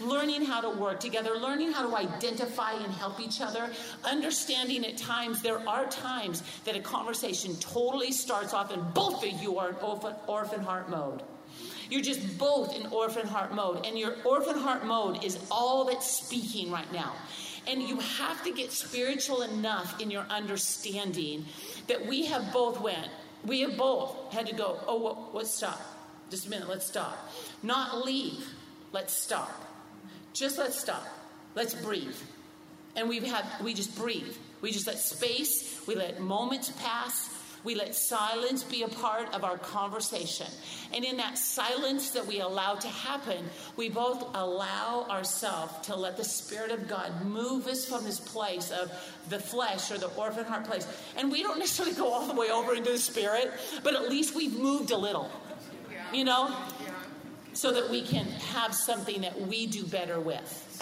learning how to work together, learning how to identify and help each other, understanding at times there are times that a conversation totally starts off and both of you are in orphan, orphan heart mode. You're just both in orphan heart mode. And your orphan heart mode is all that's speaking right now. And you have to get spiritual enough in your understanding that we have both went. We have both had to go, oh, what, let's stop. Just a minute, let's stop. Not leave, let's stop. Just let's stop. Let's breathe. And we've we just breathe. We just let space, we let moments pass, we let silence be a part of our conversation. And in that silence that we allow to happen, we both allow ourselves to let the Spirit of God move us from this place of the flesh or the orphan heart place. And we don't necessarily go all the way over into the Spirit, but at least we've moved a little, you know, so that we can have something that we do better with.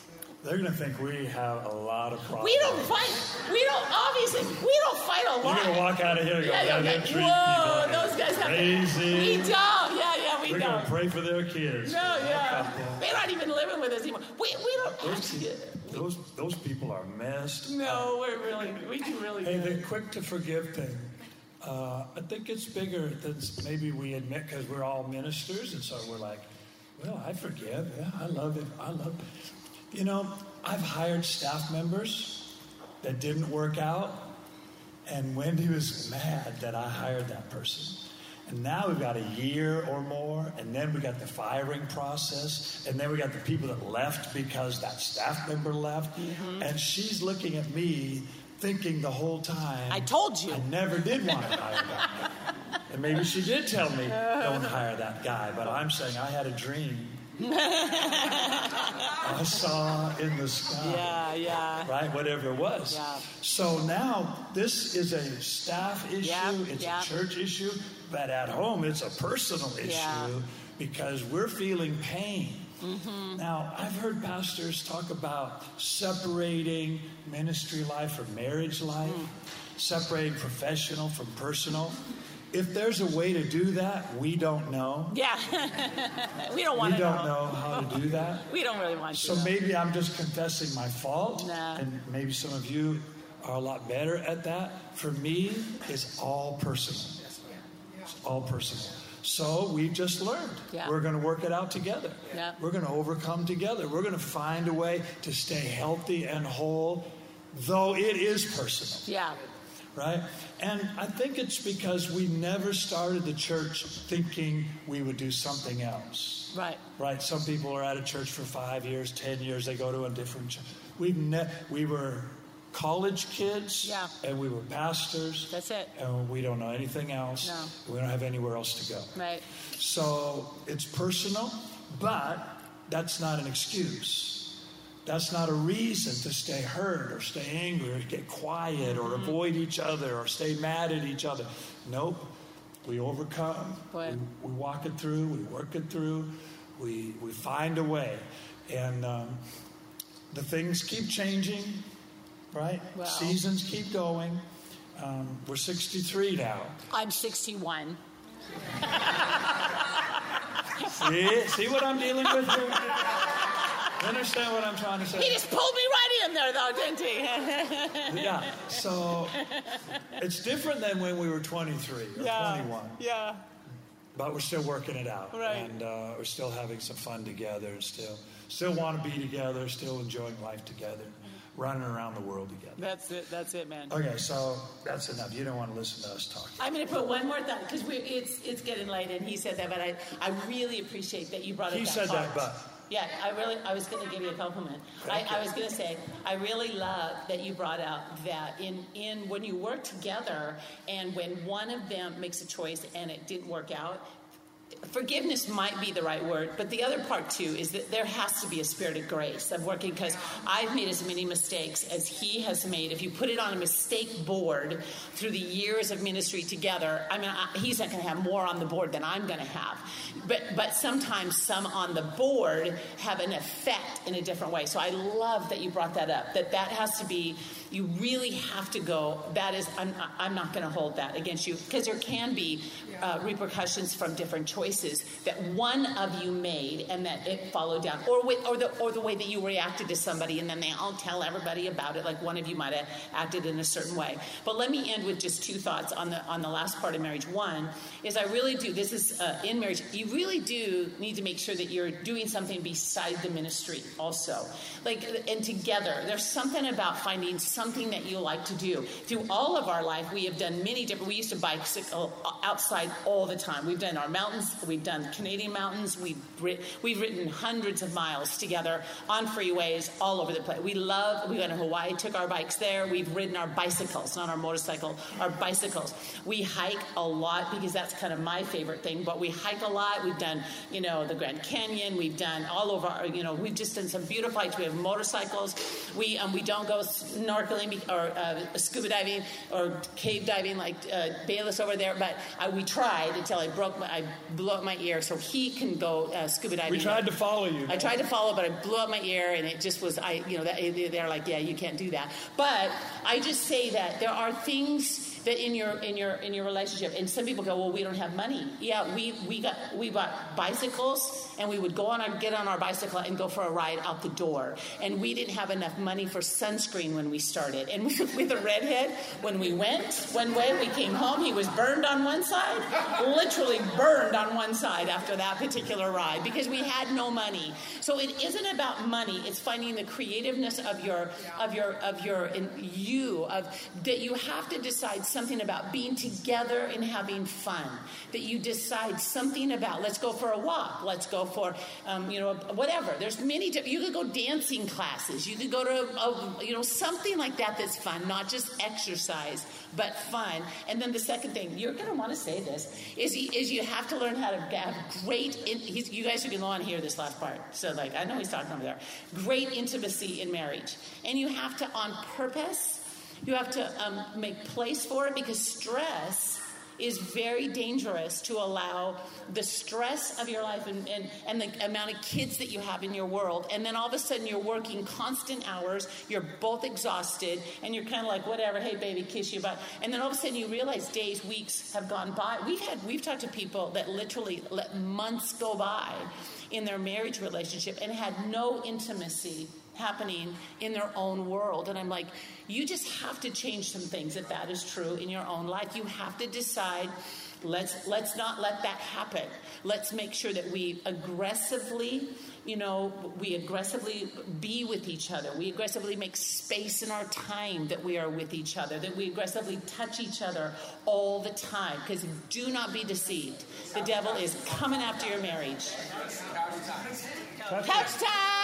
They're going to think we have a lot of problems. We don't fight. We don't, obviously, we don't fight a lot. You're going to walk out of here and go, yeah, yeah, yeah. Whoa, those guys have crazy. We don't. Yeah, yeah, we We're don't. gonna pray for their kids. No, yeah. They're not even living with us anymore. We, we don't Those, actually. those, those people are messed. No, we're really, we do really Hey, good. the quick to forgive thing. Uh, I think it's bigger than maybe we admit because we're all ministers, and so we're like, well, I forgive. Yeah, I love it. I love it. You know, I've hired staff members that didn't work out, and Wendy was mad that I hired that person. And now we've got a year or more, and then we got the firing process, and then we got the people that left because that staff member left. Mm-hmm. And she's looking at me thinking the whole time, I told you. I never did want to hire that guy. And maybe she did tell me, don't hire that guy, but I'm saying I had a dream. I saw in the sky Yeah, yeah. right? Whatever it was. Yeah. So now this is a staff issue, Yeah, it's yeah. a church issue, but at home it's a personal issue Yeah. because we're feeling pain. Mm-hmm. Now, I've heard pastors talk about separating ministry life from marriage life, Mm. separating professional from personal. If there's a way to do that, we don't know. Yeah. we don't want to. We don't know how to do that. We don't really want So to. So maybe I'm just confessing my fault, Nah. and maybe some of you are a lot better at that. For me, it's all personal. It's all personal. So we've just learned. Yeah. We're going to work it out together. Yeah. We're going to overcome together. We're going to find a way to stay healthy and whole, though it is personal Yeah. Right? And I think it's because we never started the church thinking we would do something else. Right. Right? Some people are at a church for five years, ten years, they go to a different church. We've ne- we were college kids Yeah. and we were pastors. That's it. And we don't know anything else. No. We don't have anywhere else to go. Right. So it's personal, but that's not an excuse. That's not a reason to stay hurt or stay angry or get quiet or Mm-hmm. avoid each other or stay mad at each other. Nope. We overcome. We, we walk it through. We work it through. We, we find a way. And um, the things keep changing, right? Wow. Seasons keep going. Um, we're 63 now. I'm 61. See, see what I'm dealing with here? You understand what I'm trying to say? He just pulled me right in there, though, didn't he? Yeah. So it's different than when we were 23 or 21, Yeah. but we're still working it out, Right. and uh, we're still having some fun together, and still still want to be together, still enjoying life together, running around the world together. That's it. That's it, man. Okay, so that's enough. You don't want to listen to us talk. I'm going to put one more thought because we it's it's getting late, and he said that, but I, I really appreciate that you brought it up He that said that, but- yeah, I really I was going to give you a compliment. I, I was going to say I really love that you brought out that in in when you work together and when one of them makes a choice and it didn't work out. Forgiveness might be the right word, but the other part too is that there has to be a spirit of grace of working because I've made as many mistakes as he has made. If you put it on a mistake board through the years of ministry together, I mean, I, he's not going to have more on the board than I'm going to have. But but sometimes some on the board have an effect in a different way. So I love that you brought that up. That that has to be. You really have to go. That is, I'm, I'm not going to hold that against you because there can be uh, repercussions from different choices that one of you made and that it followed down, or with, or the or the way that you reacted to somebody, and then they all tell everybody about it. Like one of you might have acted in a certain way. But let me end with just two thoughts on the on the last part of marriage. One is I really do. This is uh, in marriage. You really do need to make sure that you're doing something beside the ministry also, like and together. There's something about finding something that you like to do. Through all of our life, we have done many different. We used to bicycle outside all the time. We've done our mountains. We've done Canadian mountains. We've we've ridden hundreds of miles together on freeways all over the place. We love. We went to Hawaii, took our bikes there. We've ridden our bicycles, not our motorcycle, our bicycles. We hike a lot because that's kind of my favorite thing. But we hike a lot. We've done, you know, the Grand Canyon. We've done all over. Our, you know, we've just done some beautiful hikes. We have motorcycles. We um, we don't go snorkeling be- or uh, scuba diving or cave diving like uh, Bayless over there. But I, we tried until I broke my I blew up my ear so he can go uh, scuba diving. We tried to follow you. I tried to follow, but I blew up my ear, and it just was. I, you know, that, they're like, yeah, you can't do that. But I just say that there are things that in your in your in your relationship. And some people go well we don't have money. Yeah we we got we bought bicycles and we would go on our get on our bicycle and go for a ride out the door. And we didn't have enough money for sunscreen when we started. And with a redhead when we went one way we came home he was burned on one side literally burned on one side after that particular ride because we had no money. So it isn't about money it's finding the creativeness of your of your of your in you of that you have to decide something about being together and having fun. That you decide something about, let's go for a walk, let's go for, um, you know, whatever. There's many, you could go dancing classes, you could go to, a, you know, something like that that's fun, not just exercise, but fun. And then the second thing, you're going to want to say this, is, is you have to learn how to have great, in, you guys are going to want to hear this last part. So, like, I know he's talking over there. Great intimacy in marriage. And you have to, on purpose, you have to um, make place for it because stress is very dangerous to allow the stress of your life and, and, and the amount of kids that you have in your world. And then all of a sudden you're working constant hours, you're both exhausted, and you're kind of like, whatever, hey baby, kiss you bye. And then all of a sudden you realize days, weeks have gone by. We've had we've talked to people that literally let months go by in their marriage relationship and had no intimacy happening in their own world. And I'm like, you just have to change some things if that is true in your own life. You have to decide. Let's let's not let that happen. Let's make sure that we aggressively, you know, we aggressively be with each other. We aggressively make space in our time that we are with each other. That we aggressively touch each other all the time. Because do not be deceived. The devil is coming after your marriage. Couch time.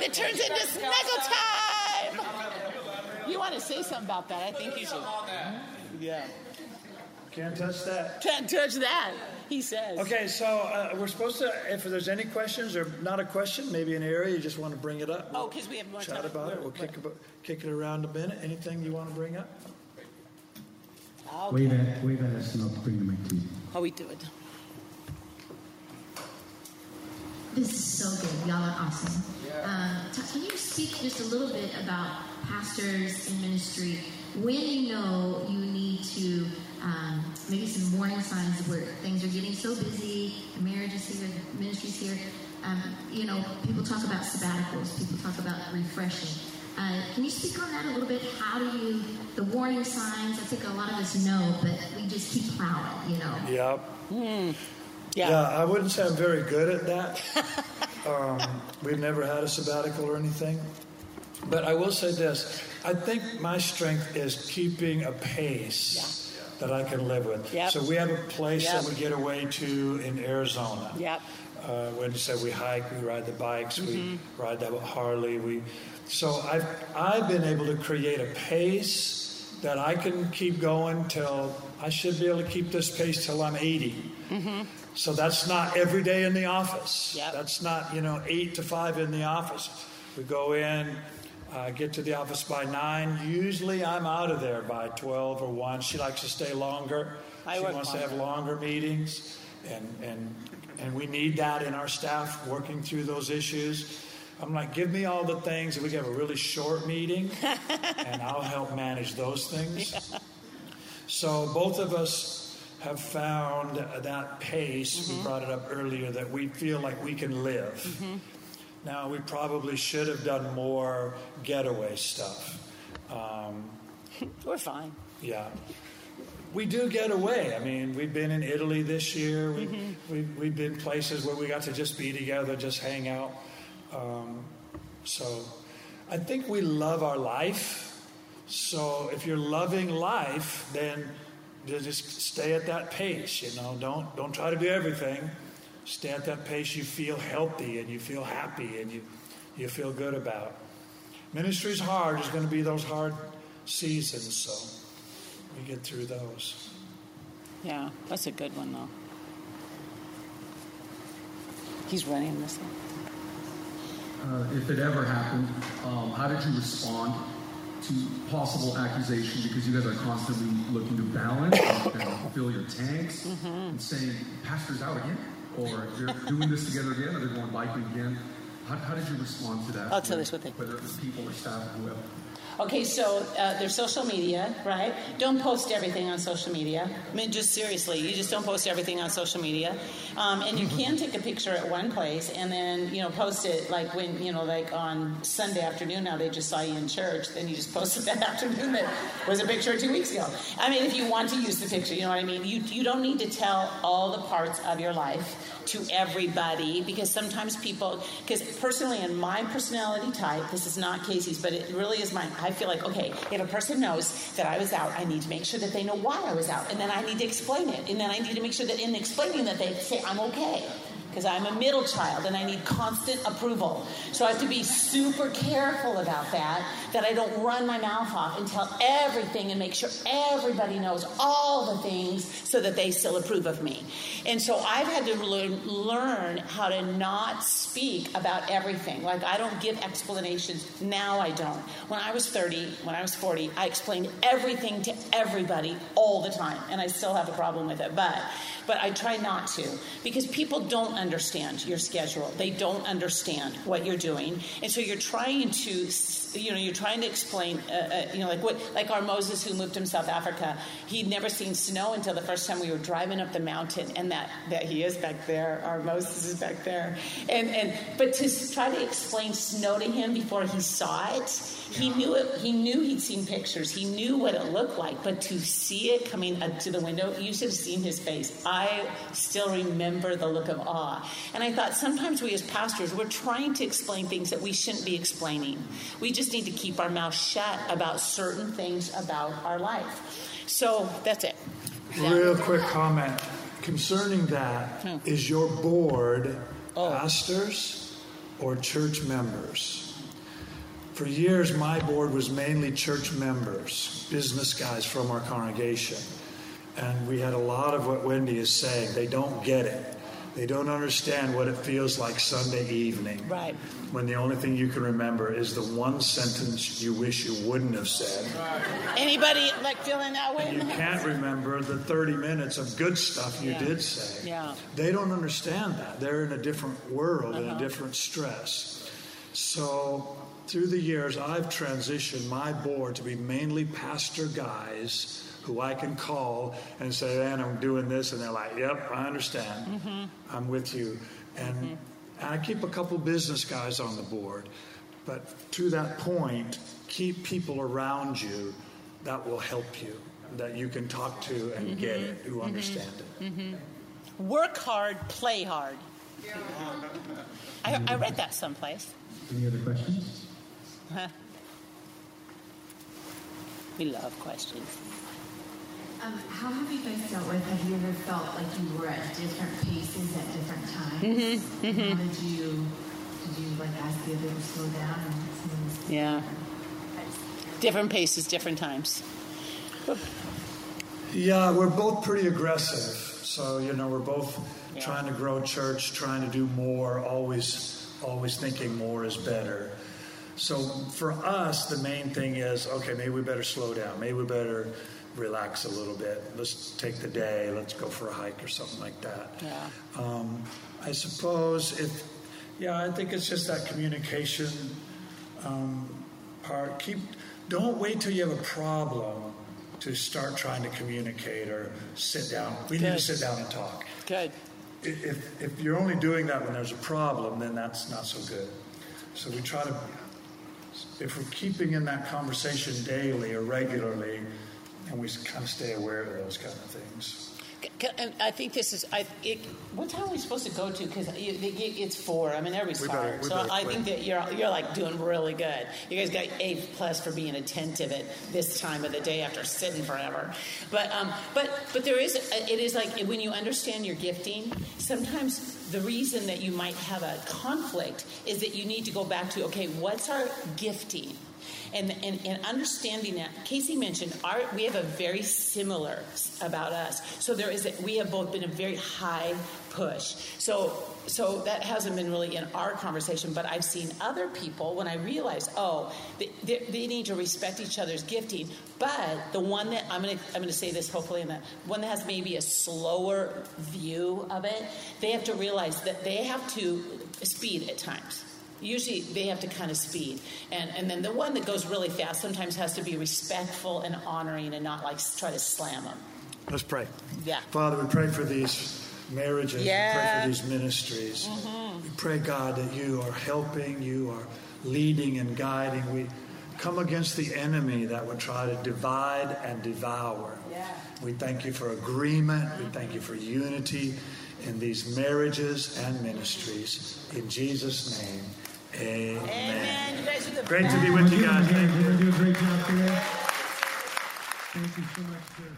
That turns into snuggle time. You want to say something about that? I think you should. Yeah. Can't touch that. Can't touch that. He says. Okay, so uh, we're supposed to. If there's any questions or not a question, maybe an area you just want to bring it up. Oh, because we have more chat time. about it. We'll kick, about, kick it around a minute. Anything you want to bring up? Okay. Wave at, wave at us and I'll bring the mic to you. How we do it? This is so good. Y'all are awesome. Yeah. Um, can you speak just a little bit about pastors in ministry when you know you need to um, maybe some warning signs where things are getting so busy, marriage is here, the ministry's here. Um, you know, people talk about sabbaticals, people talk about refreshing. Uh, can you speak on that a little bit? How do you, the warning signs, I think a lot of us know, but we just keep plowing, you know? Yep. Mm. Yeah. yeah, I wouldn't say I'm very good at that. um, we've never had a sabbatical or anything. But I will say this I think my strength is keeping a pace. Yeah. That I can live with. Yep. So we have a place yep. that we get away to in Arizona. Yep. Uh, when you say we hike, we ride the bikes, mm-hmm. we ride that Harley. We, so I've I've been able to create a pace that I can keep going till I should be able to keep this pace till I'm 80. Mm-hmm. So that's not every day in the office. Yep. That's not you know eight to five in the office. We go in, uh, get to the office by nine. Usually I'm out of there by 12 or 1. She likes to stay longer. I she wants longer. to have longer meetings. And, and, and we need that in our staff working through those issues. I'm like, give me all the things, and we can have a really short meeting, and I'll help manage those things. Yeah. So both of us have found that pace. Mm-hmm. We brought it up earlier that we feel like we can live. Mm-hmm. Now, we probably should have done more getaway stuff. Um, We're fine. Yeah. We do get away. I mean, we've been in Italy this year. We, mm-hmm. we, we've been places where we got to just be together, just hang out. Um, so I think we love our life. So if you're loving life, then just stay at that pace. You know, don't don't try to do everything stay at that pace you feel healthy and you feel happy and you, you feel good about. Ministry's hard. There's going to be those hard seasons, so we get through those. Yeah, that's a good one, though. He's running this one. Uh, if it ever happened, um, how did you respond to possible accusation? Because you guys are constantly looking to balance and fill your tanks mm-hmm. and saying, Pastor's out again or they're doing this together again, or they're going biking again. How, how did you respond to that? I'll tell with it. Whether it was people or staff or whoever. Okay, so uh, there's social media, right? Don't post everything on social media. I mean, just seriously, you just don't post everything on social media. Um, and you can take a picture at one place and then, you know, post it like when, you know, like on Sunday afternoon. Now they just saw you in church, then you just posted that afternoon that was a picture two weeks ago. I mean, if you want to use the picture, you know what I mean? You, you don't need to tell all the parts of your life to everybody because sometimes people, because personally in my personality type, this is not Casey's, but it really is mine. I feel like, okay, if a person knows that I was out, I need to make sure that they know why I was out. And then I need to explain it. And then I need to make sure that in explaining that they say, I'm okay because I'm a middle child and I need constant approval. So I have to be super careful about that, that I don't run my mouth off and tell everything and make sure everybody knows all the things so that they still approve of me. And so I've had to learn, learn how to not speak about everything. Like I don't give explanations. Now I don't. When I was 30, when I was 40, I explained everything to everybody all the time. And I still have a problem with it. But but I try not to because people don't understand your schedule. They don't understand what you're doing, and so you're trying to, you know, you're trying to explain, uh, uh, you know, like what, like our Moses who moved from South Africa. He'd never seen snow until the first time we were driving up the mountain, and that that he is back there. Our Moses is back there, and and but to try to explain snow to him before he saw it he knew it. He knew he'd seen pictures. He knew what it looked like. But to see it coming up to the window, you should have seen his face. I still remember the look of awe. And I thought sometimes we as pastors, we're trying to explain things that we shouldn't be explaining. We just need to keep our mouth shut about certain things about our life. So that's it. Real quick comment concerning that: hmm. is your board oh. pastors or church members? For years, my board was mainly church members, business guys from our congregation. And we had a lot of what Wendy is saying. They don't get it. They don't understand what it feels like Sunday evening. Right. When the only thing you can remember is the one sentence you wish you wouldn't have said. Anybody like feeling that way? And you can't remember the 30 minutes of good stuff you yeah. did say. Yeah. They don't understand that. They're in a different world, uh-huh. in a different stress. So through the years, I've transitioned my board to be mainly pastor guys who I can call and say, man, I'm doing this. And they're like, yep, I understand. Mm-hmm. I'm with you. And, mm-hmm. and I keep a couple business guys on the board. But to that point, keep people around you that will help you, that you can talk to and mm-hmm. get it, who mm-hmm. understand it. Mm-hmm. Work hard, play hard. Yeah. I, I read that someplace. Any other questions? we love questions. Um, how have you guys dealt with? Have you ever felt like you were at different paces at different times? Mm-hmm, mm-hmm. How did you did you like ask the other to slow down? And yeah, different paces, different times. Yeah, we're both pretty aggressive. So you know, we're both yeah. trying to grow church, trying to do more, always always thinking more is better. So for us, the main thing is okay, maybe we better slow down. Maybe we better relax a little bit. Let's take the day. Let's go for a hike or something like that. Yeah. Um, I suppose if, yeah, I think it's just that communication um, part. Keep, don't wait till you have a problem to start trying to communicate or sit down. We Good. need to sit down and talk. Good. If, if you're only doing that when there's a problem, then that's not so good. So we try to if we're keeping in that conversation daily or regularly, and we kind of stay aware of those kind of things. And I think this is. I, it, what time are we supposed to go to? Because it's four. I mean, everybody's tired. So I think that you're you're like doing really good. You guys got A plus for being attentive at this time of the day after sitting forever. But um, but but there is. It is like when you understand your gifting. Sometimes the reason that you might have a conflict is that you need to go back to okay, what's our gifting? And, and, and understanding that casey mentioned our, we have a very similar about us. So there is a, we have both been a very high push. So so that hasn't been really in our conversation but i've seen other people when i realize oh they, they, they need to respect each other's gifting. But the one that i'm going to i'm going to say this hopefully in the one that has maybe a slower view of it they have to realize that they have to speed at times usually they have to kind of speed and and then the one that goes really fast sometimes has to be respectful and honoring and not like try to slam them Let's pray. yeah Father, we pray for these marriages. We pray Yeah. for these ministries. mm-hmm. We pray, God, that you are helping, you are leading and guiding. We come against the enemy that would try to divide and devour. yeah. We thank you for agreement. We thank you for unity in these marriages and ministries. In Jesus' name, amen. amen you guys are the Great to be with you guys. Thank we're you. going to a great job today. Thank you so much, sir.